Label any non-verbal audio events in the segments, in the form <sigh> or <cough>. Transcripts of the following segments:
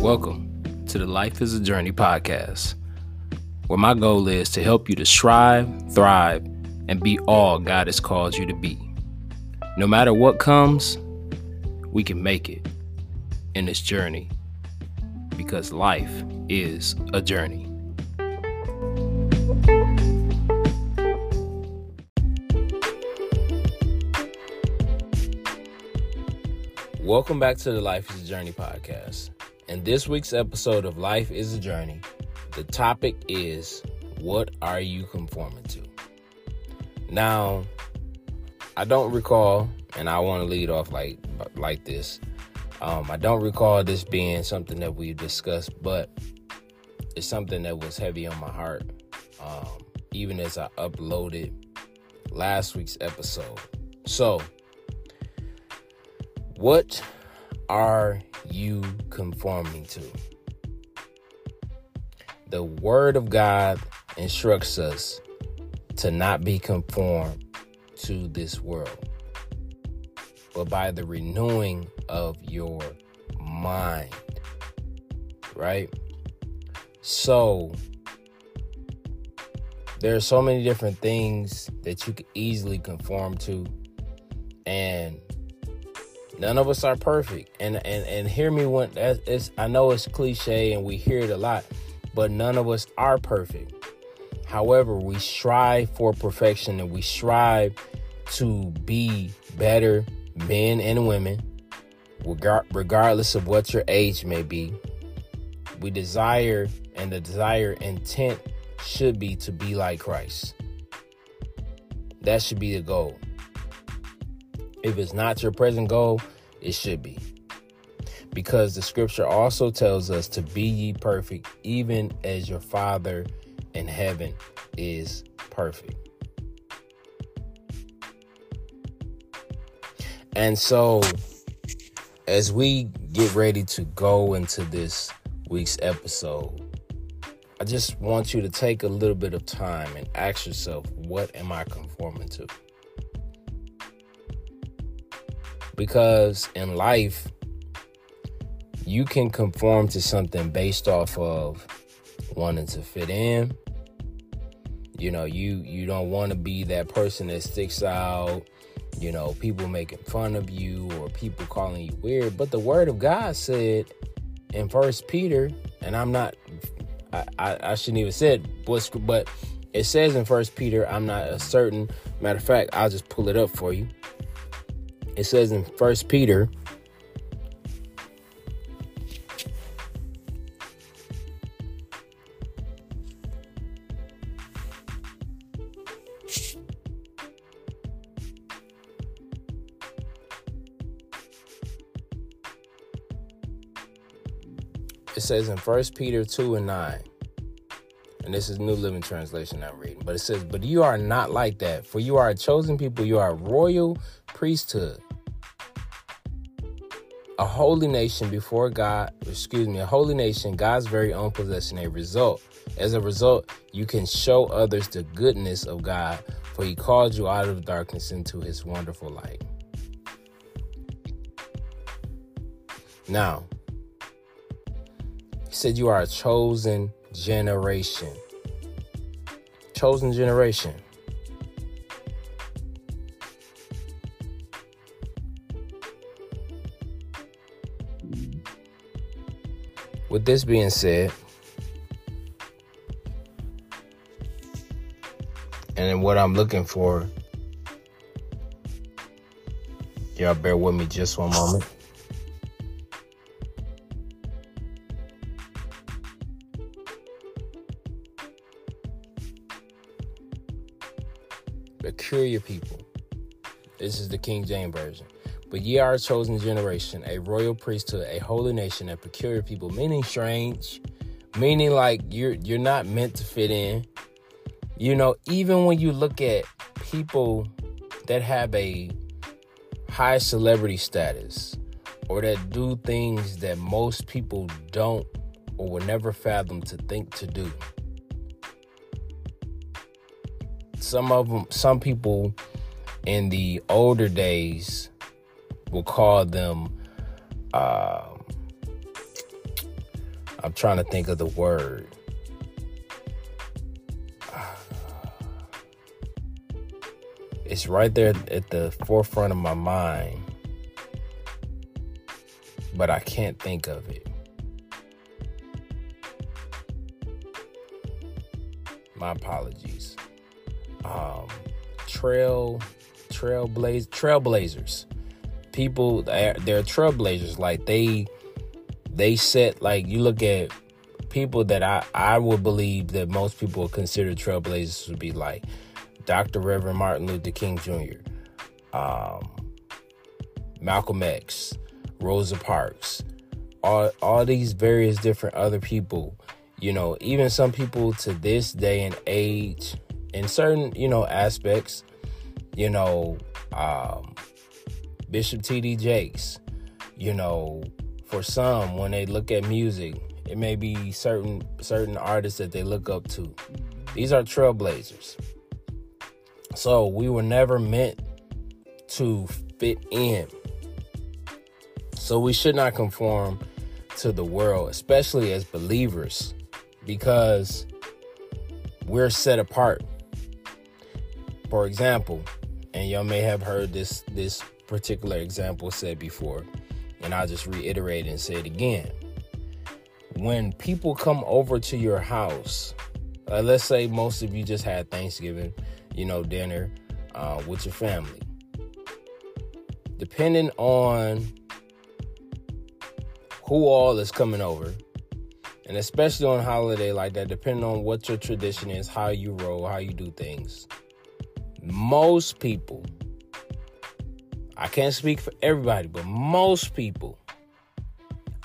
Welcome to the Life is a Journey podcast, where my goal is to help you to strive, thrive, and be all God has called you to be. No matter what comes, we can make it in this journey because life is a journey. Welcome back to the Life is a Journey podcast. In this week's episode of Life is a Journey, the topic is What are you conforming to? Now, I don't recall, and I want to lead off like like this. Um, I don't recall this being something that we've discussed, but it's something that was heavy on my heart, um, even as I uploaded last week's episode. So, what are you conforming to? The Word of God instructs us to not be conformed to this world, but by the renewing of your mind. Right? So, there are so many different things that you could easily conform to. And None of us are perfect, and and and hear me when it's. I know it's cliche and we hear it a lot, but none of us are perfect. However, we strive for perfection and we strive to be better men and women, regardless of what your age may be. We desire, and the desire intent should be to be like Christ. That should be the goal. If it's not your present goal, it should be. Because the scripture also tells us to be ye perfect, even as your Father in heaven is perfect. And so, as we get ready to go into this week's episode, I just want you to take a little bit of time and ask yourself, what am I conforming to? Because in life, you can conform to something based off of wanting to fit in. You know, you you don't want to be that person that sticks out. You know, people making fun of you or people calling you weird. But the word of God said in First Peter, and I'm not, I, I, I shouldn't even said, but but it says in First Peter, I'm not a certain. Matter of fact, I'll just pull it up for you it says in First Peter it says in First Peter 2 and 9, and this is New Living Translation I'm reading, but it says, But you are not like that, for you are a chosen people, you are a royal priesthood, a holy nation before God, excuse me, a holy nation, God's very own possession, a result. As a result, you can show others the goodness of God, for he called you out of darkness into his wonderful light. Now, he said you are a chosen generation. Chosen generation. With this being said, and what I'm looking for, y'all bear with me just one moment. Peculiar people. This is the King James Version. But ye are a chosen generation, a royal priesthood, a holy nation, a peculiar people, meaning strange, meaning like you're you're not meant to fit in. You know, even when you look at people that have a high celebrity status or that do things that most people don't or will never fathom to think to do. Some of them, some people in the older days will call them uh, I'm trying to think of the word. It's right there at the forefront of my mind, but I can't think of it. My apologies. Um, trail, trailblaze, trailblazers. People, they're, they're trailblazers. Like they, they set like you look at people that I I would believe that most people consider trailblazers would be like Dr. Reverend Martin Luther King Jr., um, Malcolm X, Rosa Parks, all all these various different other people. You know, even some people to this day and age, in certain you know aspects, you know, um, Bishop T.D. Jakes, you know, for some when they look at music, it may be certain certain artists that they look up to. These are trailblazers. So we were never meant to fit in. So we should not conform to the world, especially as believers, because we're set apart. For example, and y'all may have heard this this particular example said before, and I'll just reiterate and say it again. When people come over to your house, uh, let's say most of you just had Thanksgiving, you know, dinner uh, with your family. Depending on who all is coming over, and especially on holiday like that, depending on what your tradition is, how you roll, how you do things, most people, I can't speak for everybody, but most people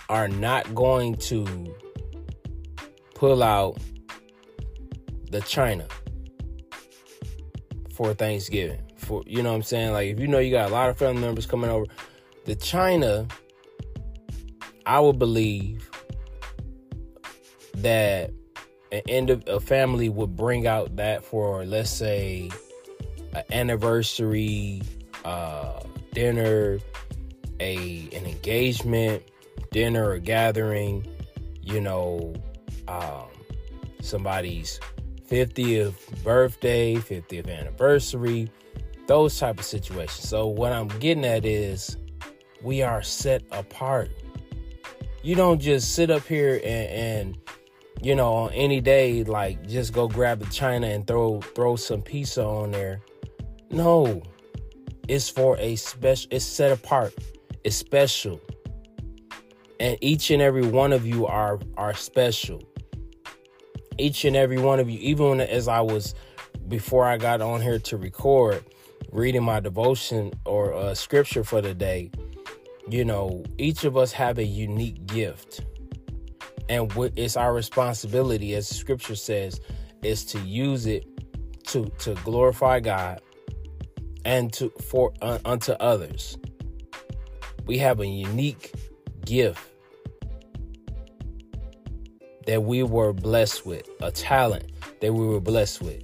are not going to pull out the china for Thanksgiving. For you know what I'm saying? Like if you know you got a lot of family members coming over, the china, I would believe that an end of a family would bring out that for let's say an anniversary uh, dinner, a an engagement dinner or gathering, you know, um, somebody's 50th birthday, 50th anniversary, those type of situations. So what I'm getting at is we are set apart. You don't just sit up here and, and you know, on any day, like just go grab the china and throw throw some pizza on there. No. It's for a special it's set apart. It's special. And each and every one of you are are special each and every one of you, even when, as I was before I got on here to record, reading my devotion or uh, scripture for the day, you know, each of us have a unique gift. And what it's our responsibility, as scripture says, is to use it to, to glorify God and to for uh, unto others. We have a unique gift that we were blessed with, a talent that we were blessed with.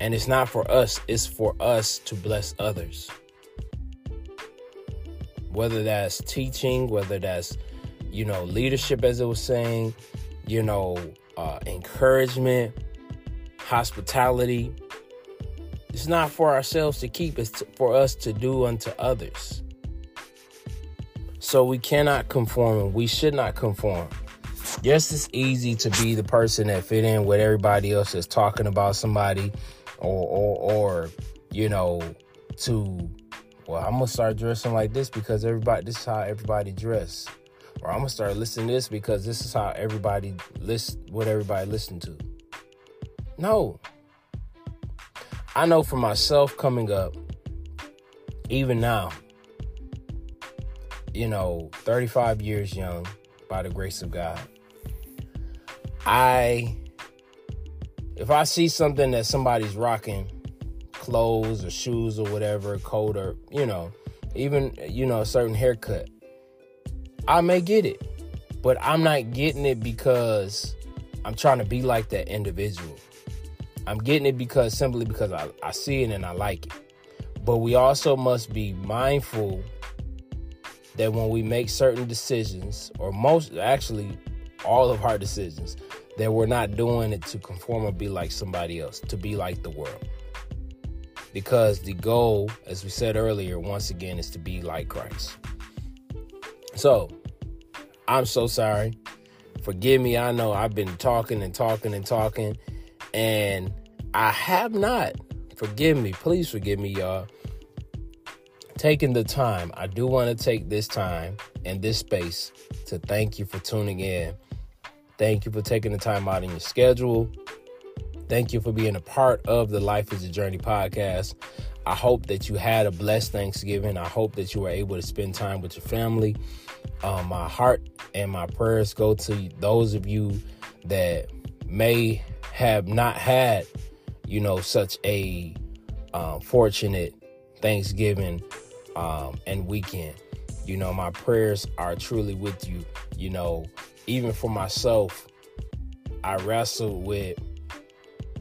And it's not for us, it's for us to bless others. Whether that's teaching, whether that's, you know, leadership, as it was saying, you know, uh, encouragement, hospitality. It's not for ourselves to keep, it's for us to do unto others. So we cannot conform and we should not conform yes, it's easy to be the person that fit in with everybody else that's talking about somebody, or or, or you know, to well, I'm gonna start dressing like this because everybody this is how everybody dress. Or I'm gonna start listening to this because this is how everybody list what everybody listen to. No. I know for myself coming up, even now, you know, 35 years young by the grace of God. I if I see something that somebody's rocking, clothes or shoes or whatever, coat or you know, even you know, a certain haircut, I may get it. But I'm not getting it because I'm trying to be like that individual. I'm getting it because simply because I, I see it and I like it. But we also must be mindful that when we make certain decisions, or most actually all of our decisions, that we're not doing it to conform or be like somebody else, to be like the world. Because the goal, as we said earlier, once again, is to be like Christ. So, I'm so sorry. Forgive me. I know I've been talking and talking and talking, and I have not. Forgive me. Please forgive me, y'all. Taking the time. I do want to take this time and this space to thank you for tuning in. Thank you for taking the time out in your schedule. Thank you for being a part of the Life is a Journey podcast. I hope that you had a blessed Thanksgiving. I hope that you were able to spend time with your family. Um, my heart and my prayers go to those of you that may have not had, you know, such a uh, fortunate Thanksgiving um, and weekend. You know, my prayers are truly with you. You know, even for myself, I wrestled with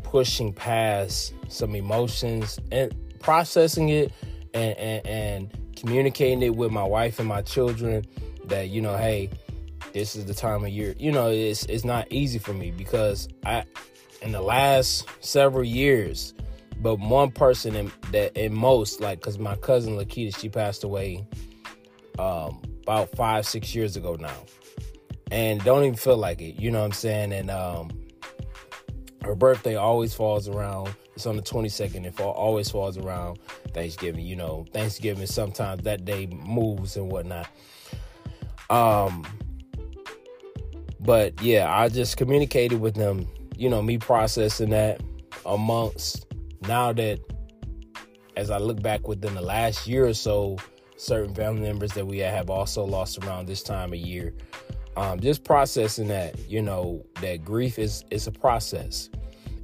pushing past some emotions and processing it and, and, and communicating it with my wife and my children that, you know, hey, this is the time of year. You know, it's it's not easy for me because I in the last several years, but one person in, that in most like because my cousin Lakita she passed away um, about five six years ago now, and don't even feel like it. You know what I'm saying? And um, her birthday always falls around. It's on the 22nd. It always falls around Thanksgiving. You know, Thanksgiving sometimes that day moves and whatnot. Um, but yeah, I just communicated with them. You know, me processing that amongst now that as I look back within the last year or so, certain family members that we have also lost around this time of year. Um, just processing that, you know, that grief is is a process.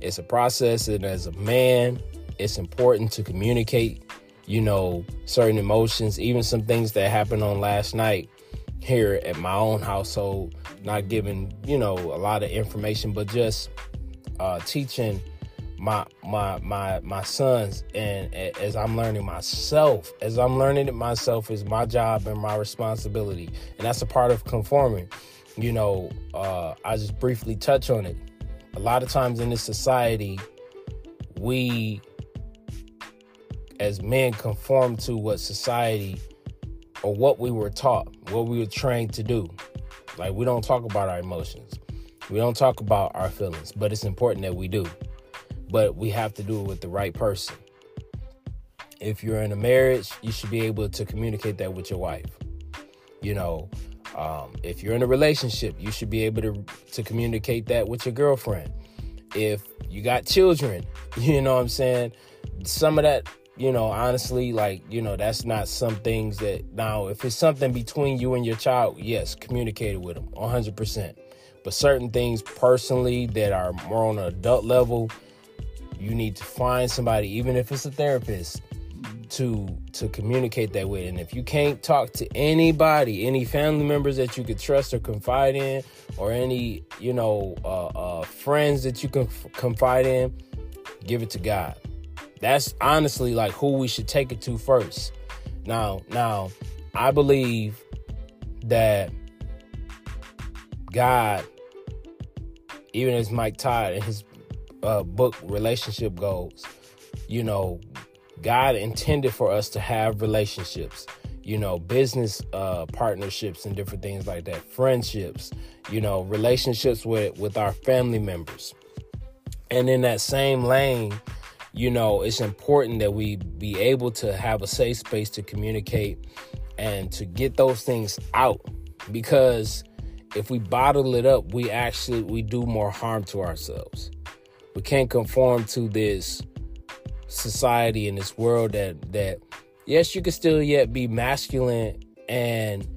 It's a process, and as a man, it's important to communicate, you know, certain emotions, even some things that happened on last night here at my own household. Not giving, you know, a lot of information, but just uh, teaching my my my my sons. And as I'm learning myself as I'm learning it myself is my job and my responsibility. And that's a part of conforming. You know uh, I just briefly touch on it. A lot of times in this society we as men conform to what society or what we were taught what we were trained to do like we don't talk about our emotions we don't talk about our feelings but it's important that we do but we have to do it with the right person. If you're in a marriage, you should be able to communicate that with your wife. You know, um, if you're in a relationship, you should be able to to communicate that with your girlfriend. If you got children, <laughs> you know what I'm saying? Some of that, you know, honestly, like, you know, that's not some things that now, if it's something between you and your child, yes, communicate it with them 100%. But certain things personally that are more on an adult level, you need to find somebody, even if it's a therapist, to to communicate that with. And if you can't talk to anybody, any family members that you could trust or confide in, or any you know uh, uh, friends that you can confide in, give it to God. That's honestly like who we should take it to first. Now, now, I believe that God, even as Mike Todd in his uh, book relationship goals you know god intended for us to have relationships you know business uh, partnerships and different things like that friendships you know relationships with with our family members and in that same lane you know it's important that we be able to have a safe space to communicate and to get those things out. Because if we bottle it up we actually we do more harm to ourselves. We can't conform to this society in this world that that yes you can still yet be masculine and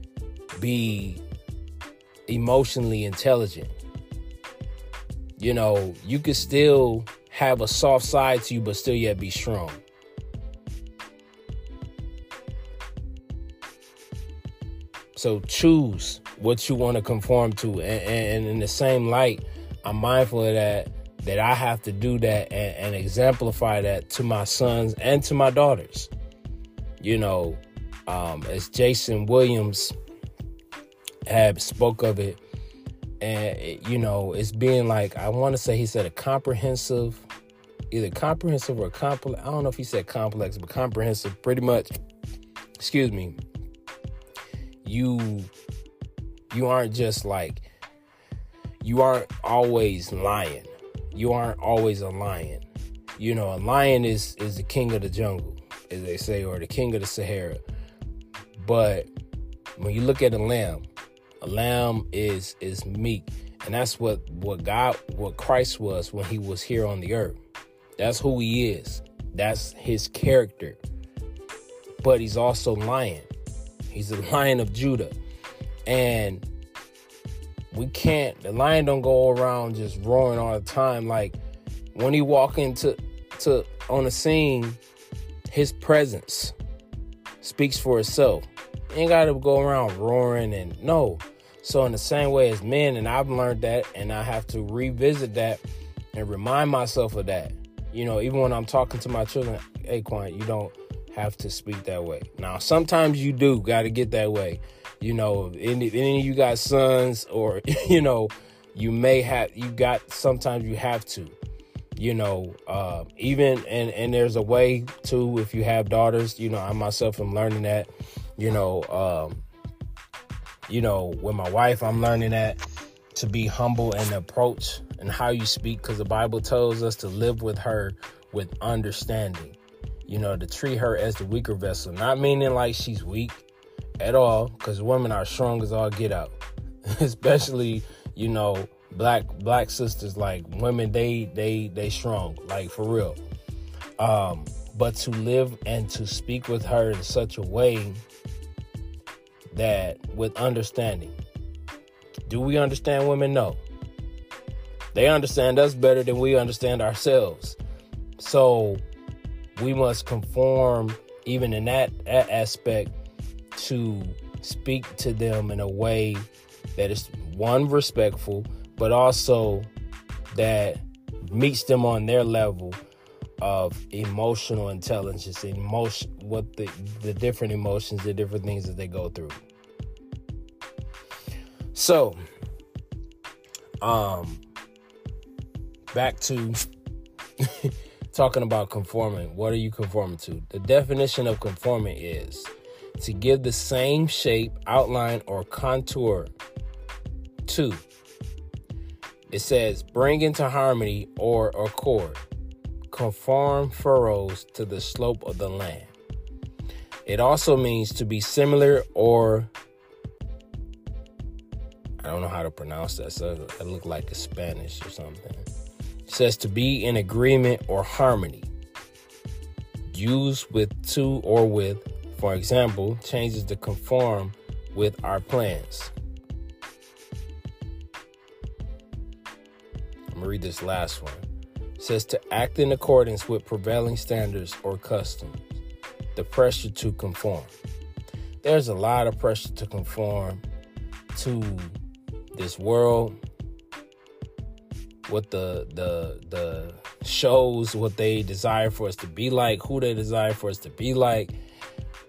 be emotionally intelligent. You know you can still have a soft side to you but still yet be strong so choose what you want to conform to and, and in the same light i'm mindful of that that I have to do that and, and exemplify that to my sons and to my daughters. You know, um, as Jason Williams had spoke of it, and you know it's being like I want to say he said a comprehensive, either comprehensive or complex. I don't know if he said complex, but comprehensive. Pretty much, excuse me. You you aren't just like you aren't always lying. You aren't always a lion. You know, a lion is is the king of the jungle, as they say, or the king of the Sahara. But when you look at a lamb, a lamb is is meek, and that's what what God, what Christ was when He was here on the earth. That's who He is. That's His character. But He's also lion. He's the <laughs> lion of Judah, and we can't. The lion don't go around just roaring all the time. Like when he walk into to on the scene, his presence speaks for itself. Ain't got to go around roaring and no. So in the same way as men, and I've learned that, and I have to revisit that and remind myself of that. You know, even when I'm talking to my children, hey, Quan, you don't have to speak that way. Now, sometimes you do got to get that way. You know, any, any of you got sons, or <laughs> you know, you may have you got. Sometimes you have to. You know, uh, even and and there's a way to if you have daughters. You know, I myself am learning that. You know, um, you know, with my wife, I'm learning that to be humble and approach and how you speak because the Bible tells us to live with her with understanding. You know, to treat her as the weaker vessel, not meaning like she's weak at all, because women are strong as all get out. <laughs> Especially, you know, black black sisters like women they they they strong like for real um but to live and to speak with her in such a way that with understanding. Do we understand women? No. They understand us better than we understand ourselves. So we must conform, even in that, aspect, to speak to them in a way that is one respectful, but also that meets them on their level of emotional intelligence, emotion, what the the different emotions, the different things that they go through. So, um, back to <laughs> talking about conforming. What are you conforming to? The definition of conforming is to give the same shape, outline, or contour to. It says bring into harmony or accord conform furrows to the slope of the land. It also means to be similar or I don't know how to pronounce that, so it look like a Spanish or something. It says to be in agreement or harmony. Use with to or with, for example, changes to conform with our plans. I'm gonna read this last one says to act in accordance with prevailing standards or customs, the pressure to conform. There's a lot of pressure to conform to this world, what the the the shows what they desire for us to be like, who they desire for us to be like.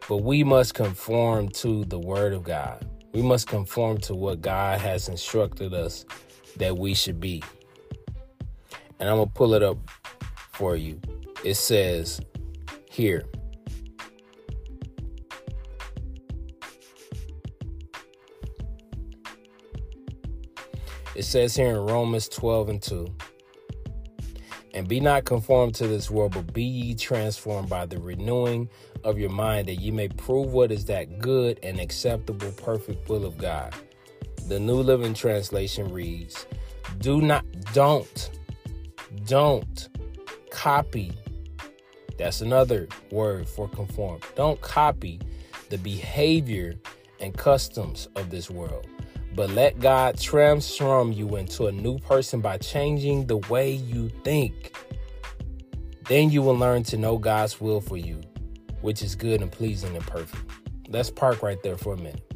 But we must conform to the word of God. We must conform to what God has instructed us that we should be and I'm going to pull it up for you. It says here. It says here in Romans 12 and 2 And be not conformed to this world, but be ye transformed by the renewing of your mind, that ye may prove what is that good and acceptable, perfect will of God. The New Living Translation reads, Do not, don't don't copy. That's another word for conform. Don't copy the behavior and customs of this world, but let God transform you into a new person by changing the way you think. Then you will learn to know God's will for you, which is good and pleasing and perfect. Let's park right there for a minute.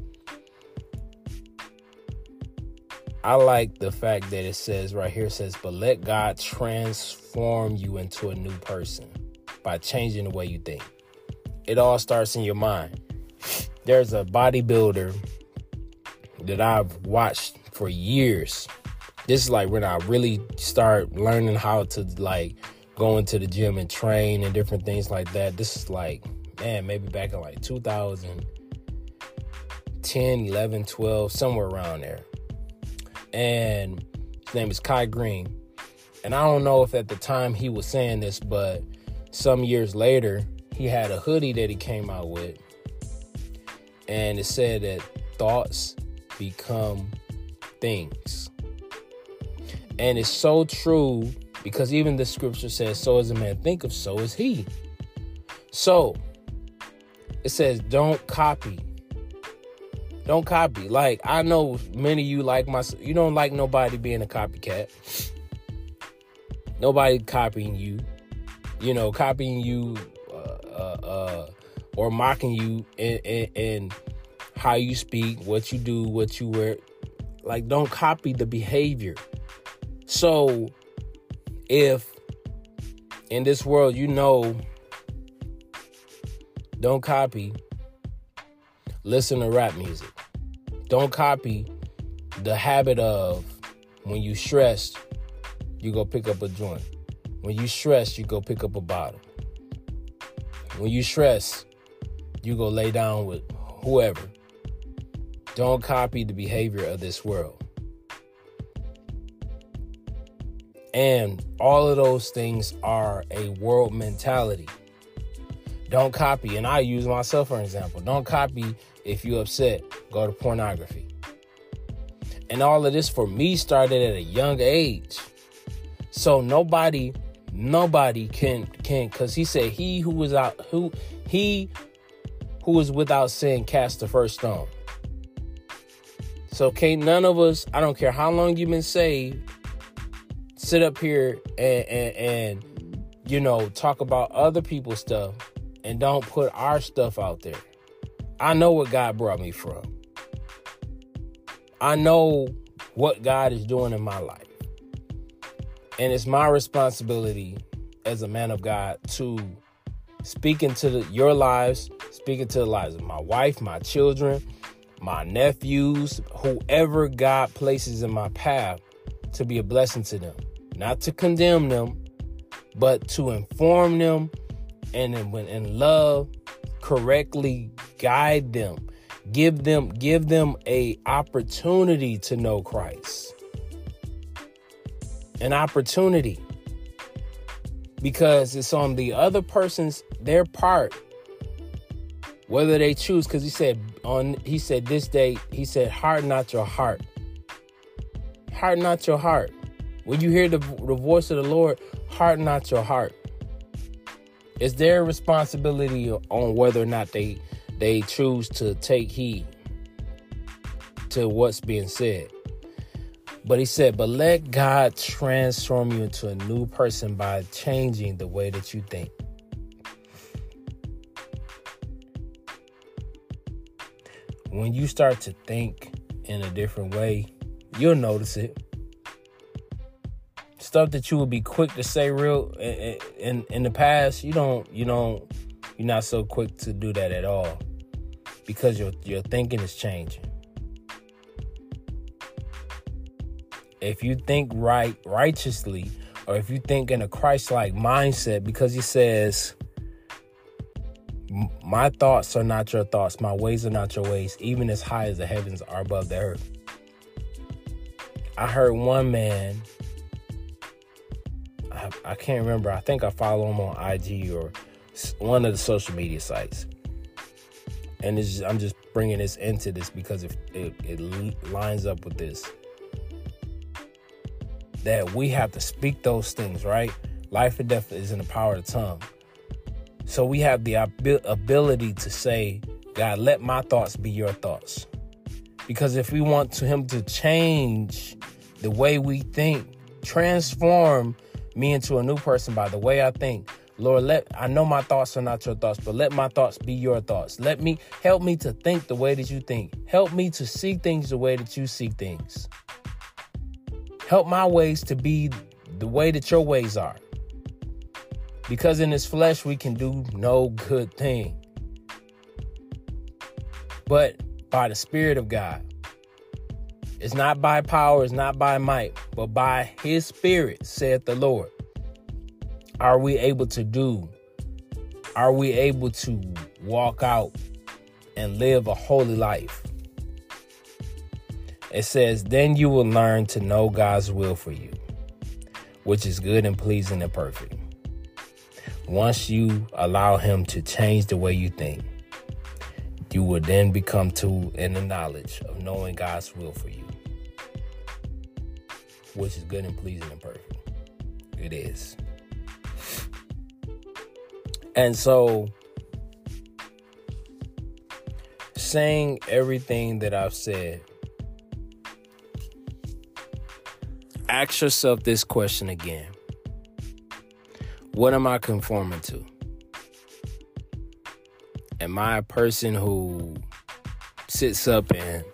I like the fact that it says right here says, but let God transform you into a new person by changing the way you think. It all starts in your mind. <sighs> There's a bodybuilder that I've watched for years. This is like when I really start learning how to like go into the gym and train and different things like that. This is like, man, maybe back in like 2010, 11, 12, somewhere around there. And his name is Kai Greene. And I don't know if at the time he was saying this, but some years later, he had a hoodie that he came out with. And it said that thoughts become things. And it's so true because even the scripture says, So as a man think of, so is he. So it says, Don't copy. Don't copy. Like, I know many of you like my, you don't like nobody being a copycat. Nobody copying you. You know, copying you uh, uh, or mocking you in, in, in how you speak, what you do, what you wear. Like, don't copy the behavior. So, if in this world you know, don't copy, listen to rap music. Don't copy the habit of when you stressed, you go pick up a joint. When you stress, you go pick up a bottle. When you stress, you go lay down with whoever. Don't copy the behavior of this world. And all of those things are a world mentality. Don't copy, and I use myself for an example. Don't copy if you're upset, go to pornography. And all of this for me started at a young age. So nobody nobody can can cuz he said he who was out who he who was without sin cast the first stone. So can't none of us, I don't care how long you've been saved, sit up here and, and, and you know talk about other people's stuff and don't put our stuff out there. I know what God brought me from. I know what God is doing in my life. And it's my responsibility as a man of God to speak into the, your lives, speak into the lives of my wife, my children, my nephews, whoever God places in my path to be a blessing to them. Not to condemn them, but to inform them and in, in love correctly guide them give them give them a opportunity to know Christ. An opportunity. Because it's on the other person's their part whether they choose because he said on he said this day he said harden not your heart. Harden not your heart. When you hear the, the voice of the lord harden not your heart it's their responsibility on whether or not they they choose to take heed to what's being said but he said, but let God transform you into a new person by changing the way that you think. When you start to think in a different way, you'll notice it. Stuff that you would be quick to say real in, in in the past, you don't you don't you're not so quick to do that at all because your your thinking is changing. if you think right righteously or if you think in a Christ-like mindset because he says my thoughts are not your thoughts my ways are not your ways even as high as the heavens are above the earth i heard one man I, can't remember i think i follow him on ig or one of the social media sites and just, i'm just bringing this into this because it, it, it lines up with this that we have to speak those things, right? Life and death is in the power of the tongue. So we have the ability to say, God, let my thoughts be your thoughts. Because if we want to him to change the way we think, transform me into a new person by the way I think. Lord, let I know my thoughts are not your thoughts, but let my thoughts be your thoughts. Let me help me to think the way that you think. Help me to see things the way that you see things. Help my ways to be the way that your ways are. Because in this flesh, we can do no good thing. But by the Spirit of God, It's not by power, it's not by might, but by his spirit, saith the Lord. Are we able to do? Are we able to walk out and live a holy life? It says, Then you will learn to know God's will for you, which is good and pleasing and perfect. Once you allow Him to change the way you think, you will then become to in the knowledge of knowing God's will for you, which is good and pleasing and perfect. It is. And so, saying everything that I've said, ask yourself this question again What am I conforming to? Am I a person who sits up and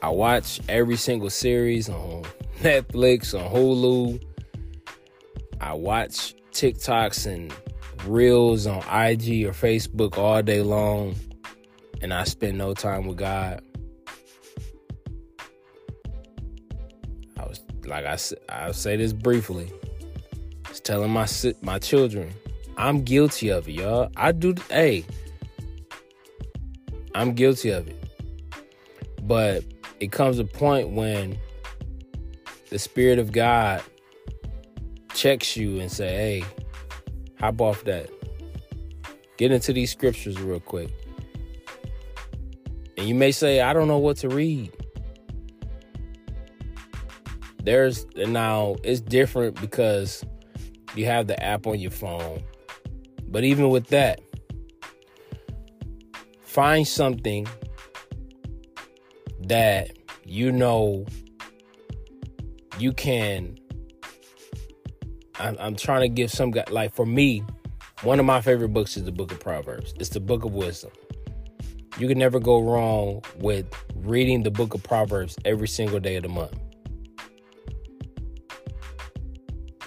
I watch every single series on <laughs> Netflix, on Hulu? I watch TikToks and reels on IG or Facebook all day long and I spend no time with God. I was like I I'll say this briefly. I was telling my my children, I'm guilty of it, y'all. I do hey. I'm guilty of it. But it comes a point when the spirit of God checks you and say, "Hey, hop off that. Get into these scriptures real quick." And you may say, "I don't know what to read." There's now it's different because you have the app on your phone but even with that, find something that you know you can. I'm, I'm trying to give some guy, like for me, one of my favorite books is the book of Proverbs. It's the book of wisdom. You can never go wrong with reading the book of Proverbs every single day of the month.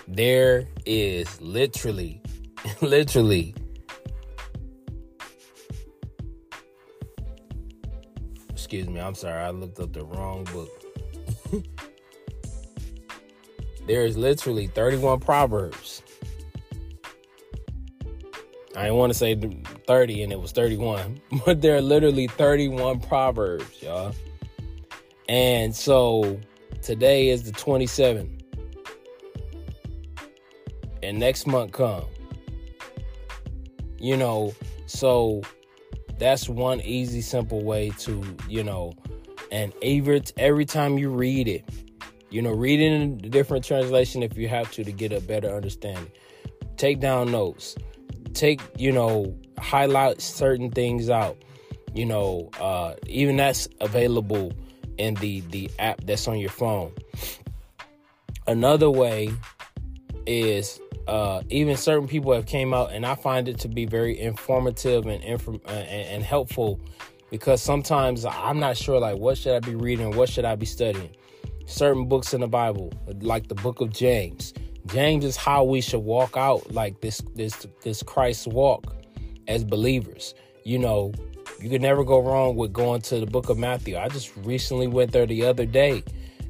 There is literally <laughs> Literally. Excuse me, I'm sorry, I looked up the wrong book. <laughs> there is literally 31 Proverbs. I didn't want to say 30 and it was 31, <laughs> but there are literally 31 Proverbs, y'all. And so today is the 27th. And next month come you know so that's one easy simple way to you know and every every time you read it you know read it in a different translation if you have to to get a better understanding. Take down notes. Take you know highlight certain things out. You know uh even that's available in the the app that's on your phone. Another way is uh, even certain people have came out, and I find it to be very informative and inform- uh, and, and helpful because sometimes I'm not sure like what should I be reading, what should I be studying. Certain books in the Bible, like the book of James. James is how we should walk out like this this this Christ walk as believers. You know, you can never go wrong with going to the book of Matthew. I just recently went there the other day,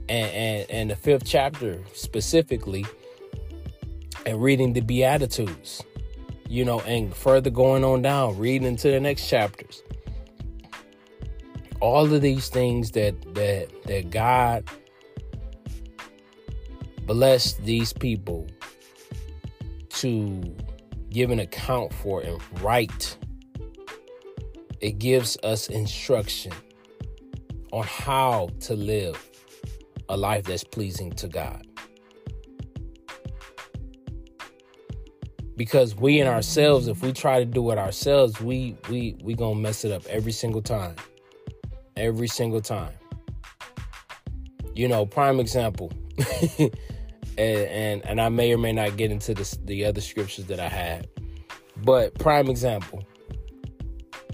and and, and the fifth chapter specifically and reading the Beatitudes, you know, and further going on down, reading into the next chapters. All of these things that that that God bless these people to give an account for and write. It gives us instruction on how to live a life that's pleasing to God. Because we in ourselves if we try to do it ourselves we we we gonna mess it up every single time. Every single time. You know prime example. <laughs> And, and and i may or may not get into this, the other scriptures that i had. But prime example.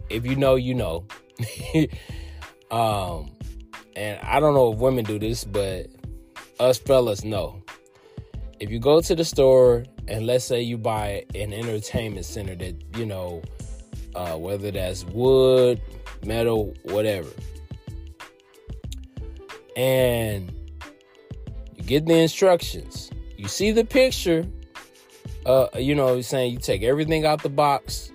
If you know you know. <laughs> Um and i don't know if women do this but us fellas know. If you go to the store and let's say you buy an entertainment center that you know uh, whether that's wood metal whatever and you get the instructions. You see the picture. Uh, you know, saying you take everything out the box,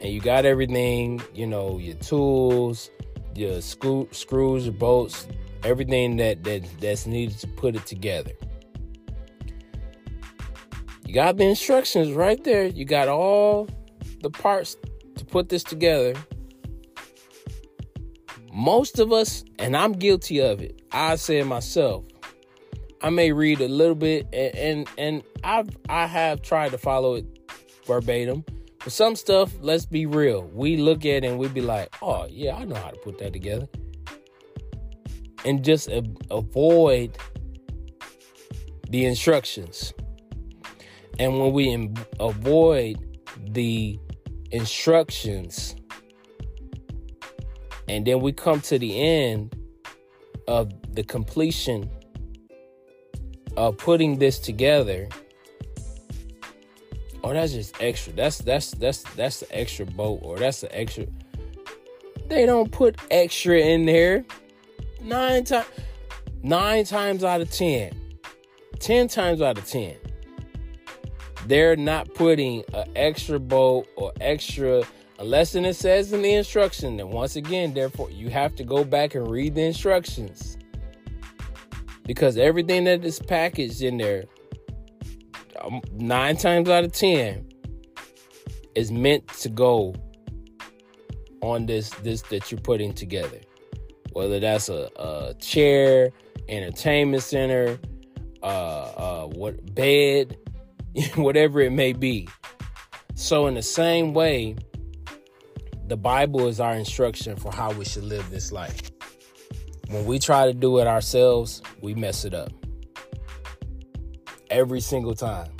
and you got everything. You know, your tools, your screw, screws, your bolts, everything that that that's needed to put it together. Got the instructions right there. You got all the parts to put this together. Most of us, and I'm guilty of it. I say myself. I may read a little bit, and and, and I've I have tried to follow it verbatim. But some stuff, let's be real. We look at it and we be like, "Oh yeah, I know how to put that together," and just a- avoid the instructions. And when we avoid the instructions, and then we come to the end of the completion of putting this together. Oh, that's just extra. That's that's that's that's the extra boat, or that's the extra. They don't put extra in there. Nine times, nine times out of ten, ten times out of ten, they're not putting an extra boat or extra unless it says in the instruction. And once again, therefore, you have to go back and read the instructions because everything that is packaged in there, um, nine times out of ten, is meant to go on this this that you're putting together. Whether that's a, a chair, entertainment center, uh, uh, what bed, <laughs> whatever it may be. So in the same way, the Bible is our instruction for how we should live this life. When we try to do it ourselves, we mess it up. Every single time.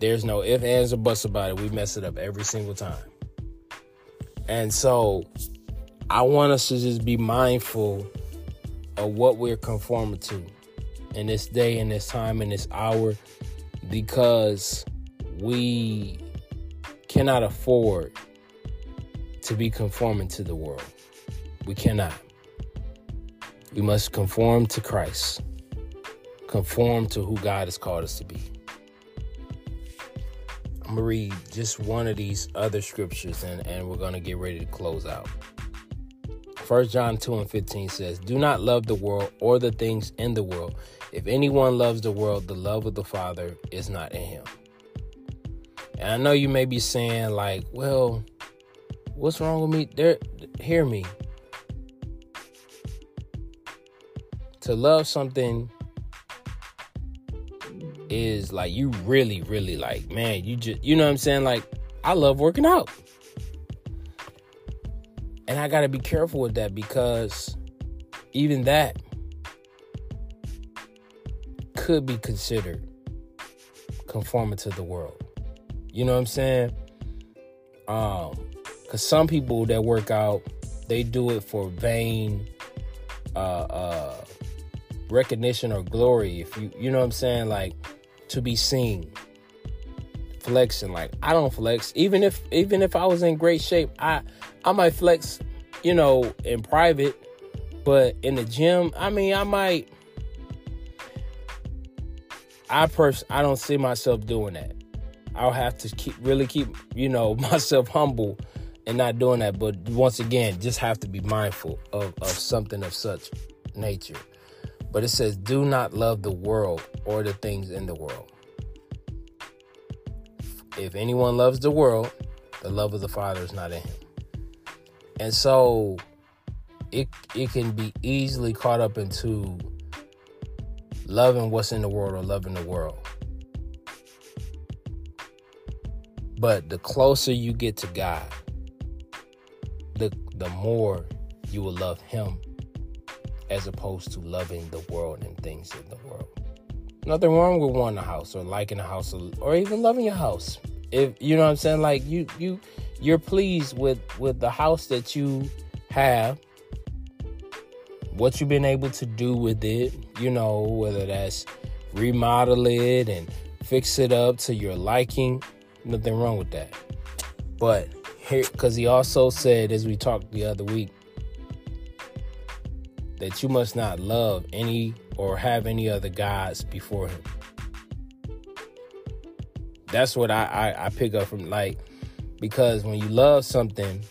There's no if, ands, or buts about it. We mess it up every single time. And so I want us to just be mindful of what we're conforming to in this day, in this time, in this hour, because we cannot afford to be conforming to the world. We cannot. We must conform to Christ, conform to who God has called us to be. I'm going to read just one of these other scriptures and, and we're going to get ready to close out. 1 John 2 and 15 says, Do not love the world or the things in the world. If anyone loves the world, the love of the Father is not in him. And I know you may be saying, like, well, what's wrong with me? There, hear me. To love something is like you really, really like, man, you just, you know what I'm saying? Like, I love working out. And I got to be careful with that because even that could be considered conforming to the world. You know what I'm saying? Um, cause some people that work out, they do it for vain uh uh recognition or glory. If you you know what I'm saying, like to be seen. Flexing. Like I don't flex. Even if even if I was in great shape, I I might flex, you know, in private, but in the gym, I mean I might I pers I don't see myself doing that. I'll have to keep really keep, you know, <laughs> myself humble and not doing that. But once again, just have to be mindful of, of something of such nature. But it says, do not love the world or the things in the world. If anyone loves the world, the love of the Father is not in him. And so it it can be easily caught up into loving what's in the world or loving the world. But the closer you get to God, the the more you will love him as opposed to loving the world and things in the world. Nothing wrong with wanting a house or liking a house or, even loving your house. If you know what I'm saying, like you you you're pleased with with the house that you have, what you've been able to do with it, you know, whether that's remodel it and fix it up to your liking, nothing wrong with that. But here, because he also said, as we talked the other week, that you must not love any or have any other gods before him. That's what I, I, I pick up from like because when you love something,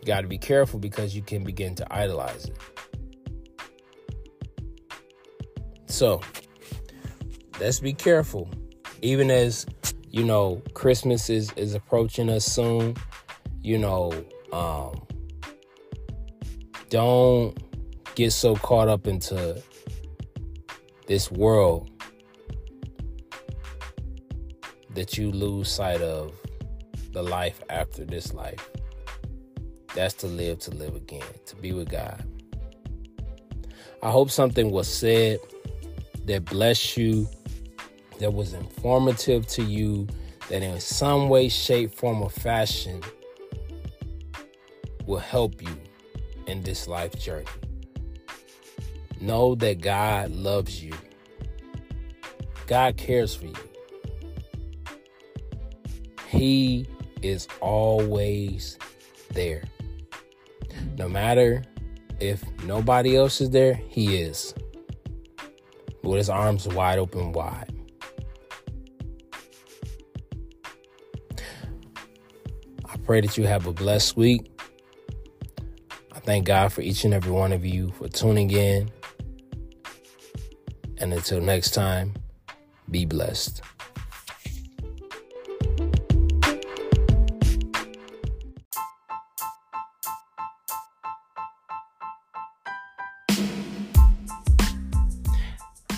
you got to be careful because you can begin to idolize it. So let's be careful. Even as you know, Christmas is is approaching us soon. You know, um, don't get so caught up into this world that you lose sight of the life after this life. That's to live, to live again, to be with God. I hope something was said that blessed you, that was informative to you, that in some way, shape, form, or fashion will help you in this life journey. Know that God loves you. God cares for you. He is always there. No matter if nobody else is there, He is. With His arms wide open, wide. I pray that you have a blessed week. I thank God for each and every one of you for tuning in. And until next time, be blessed.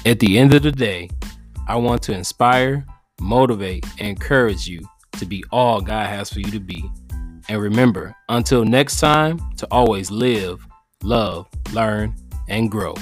At the end of the day, I want to inspire, motivate, and encourage you to be all God has for you to be. And remember, until next time, to always live, love, learn, and grow.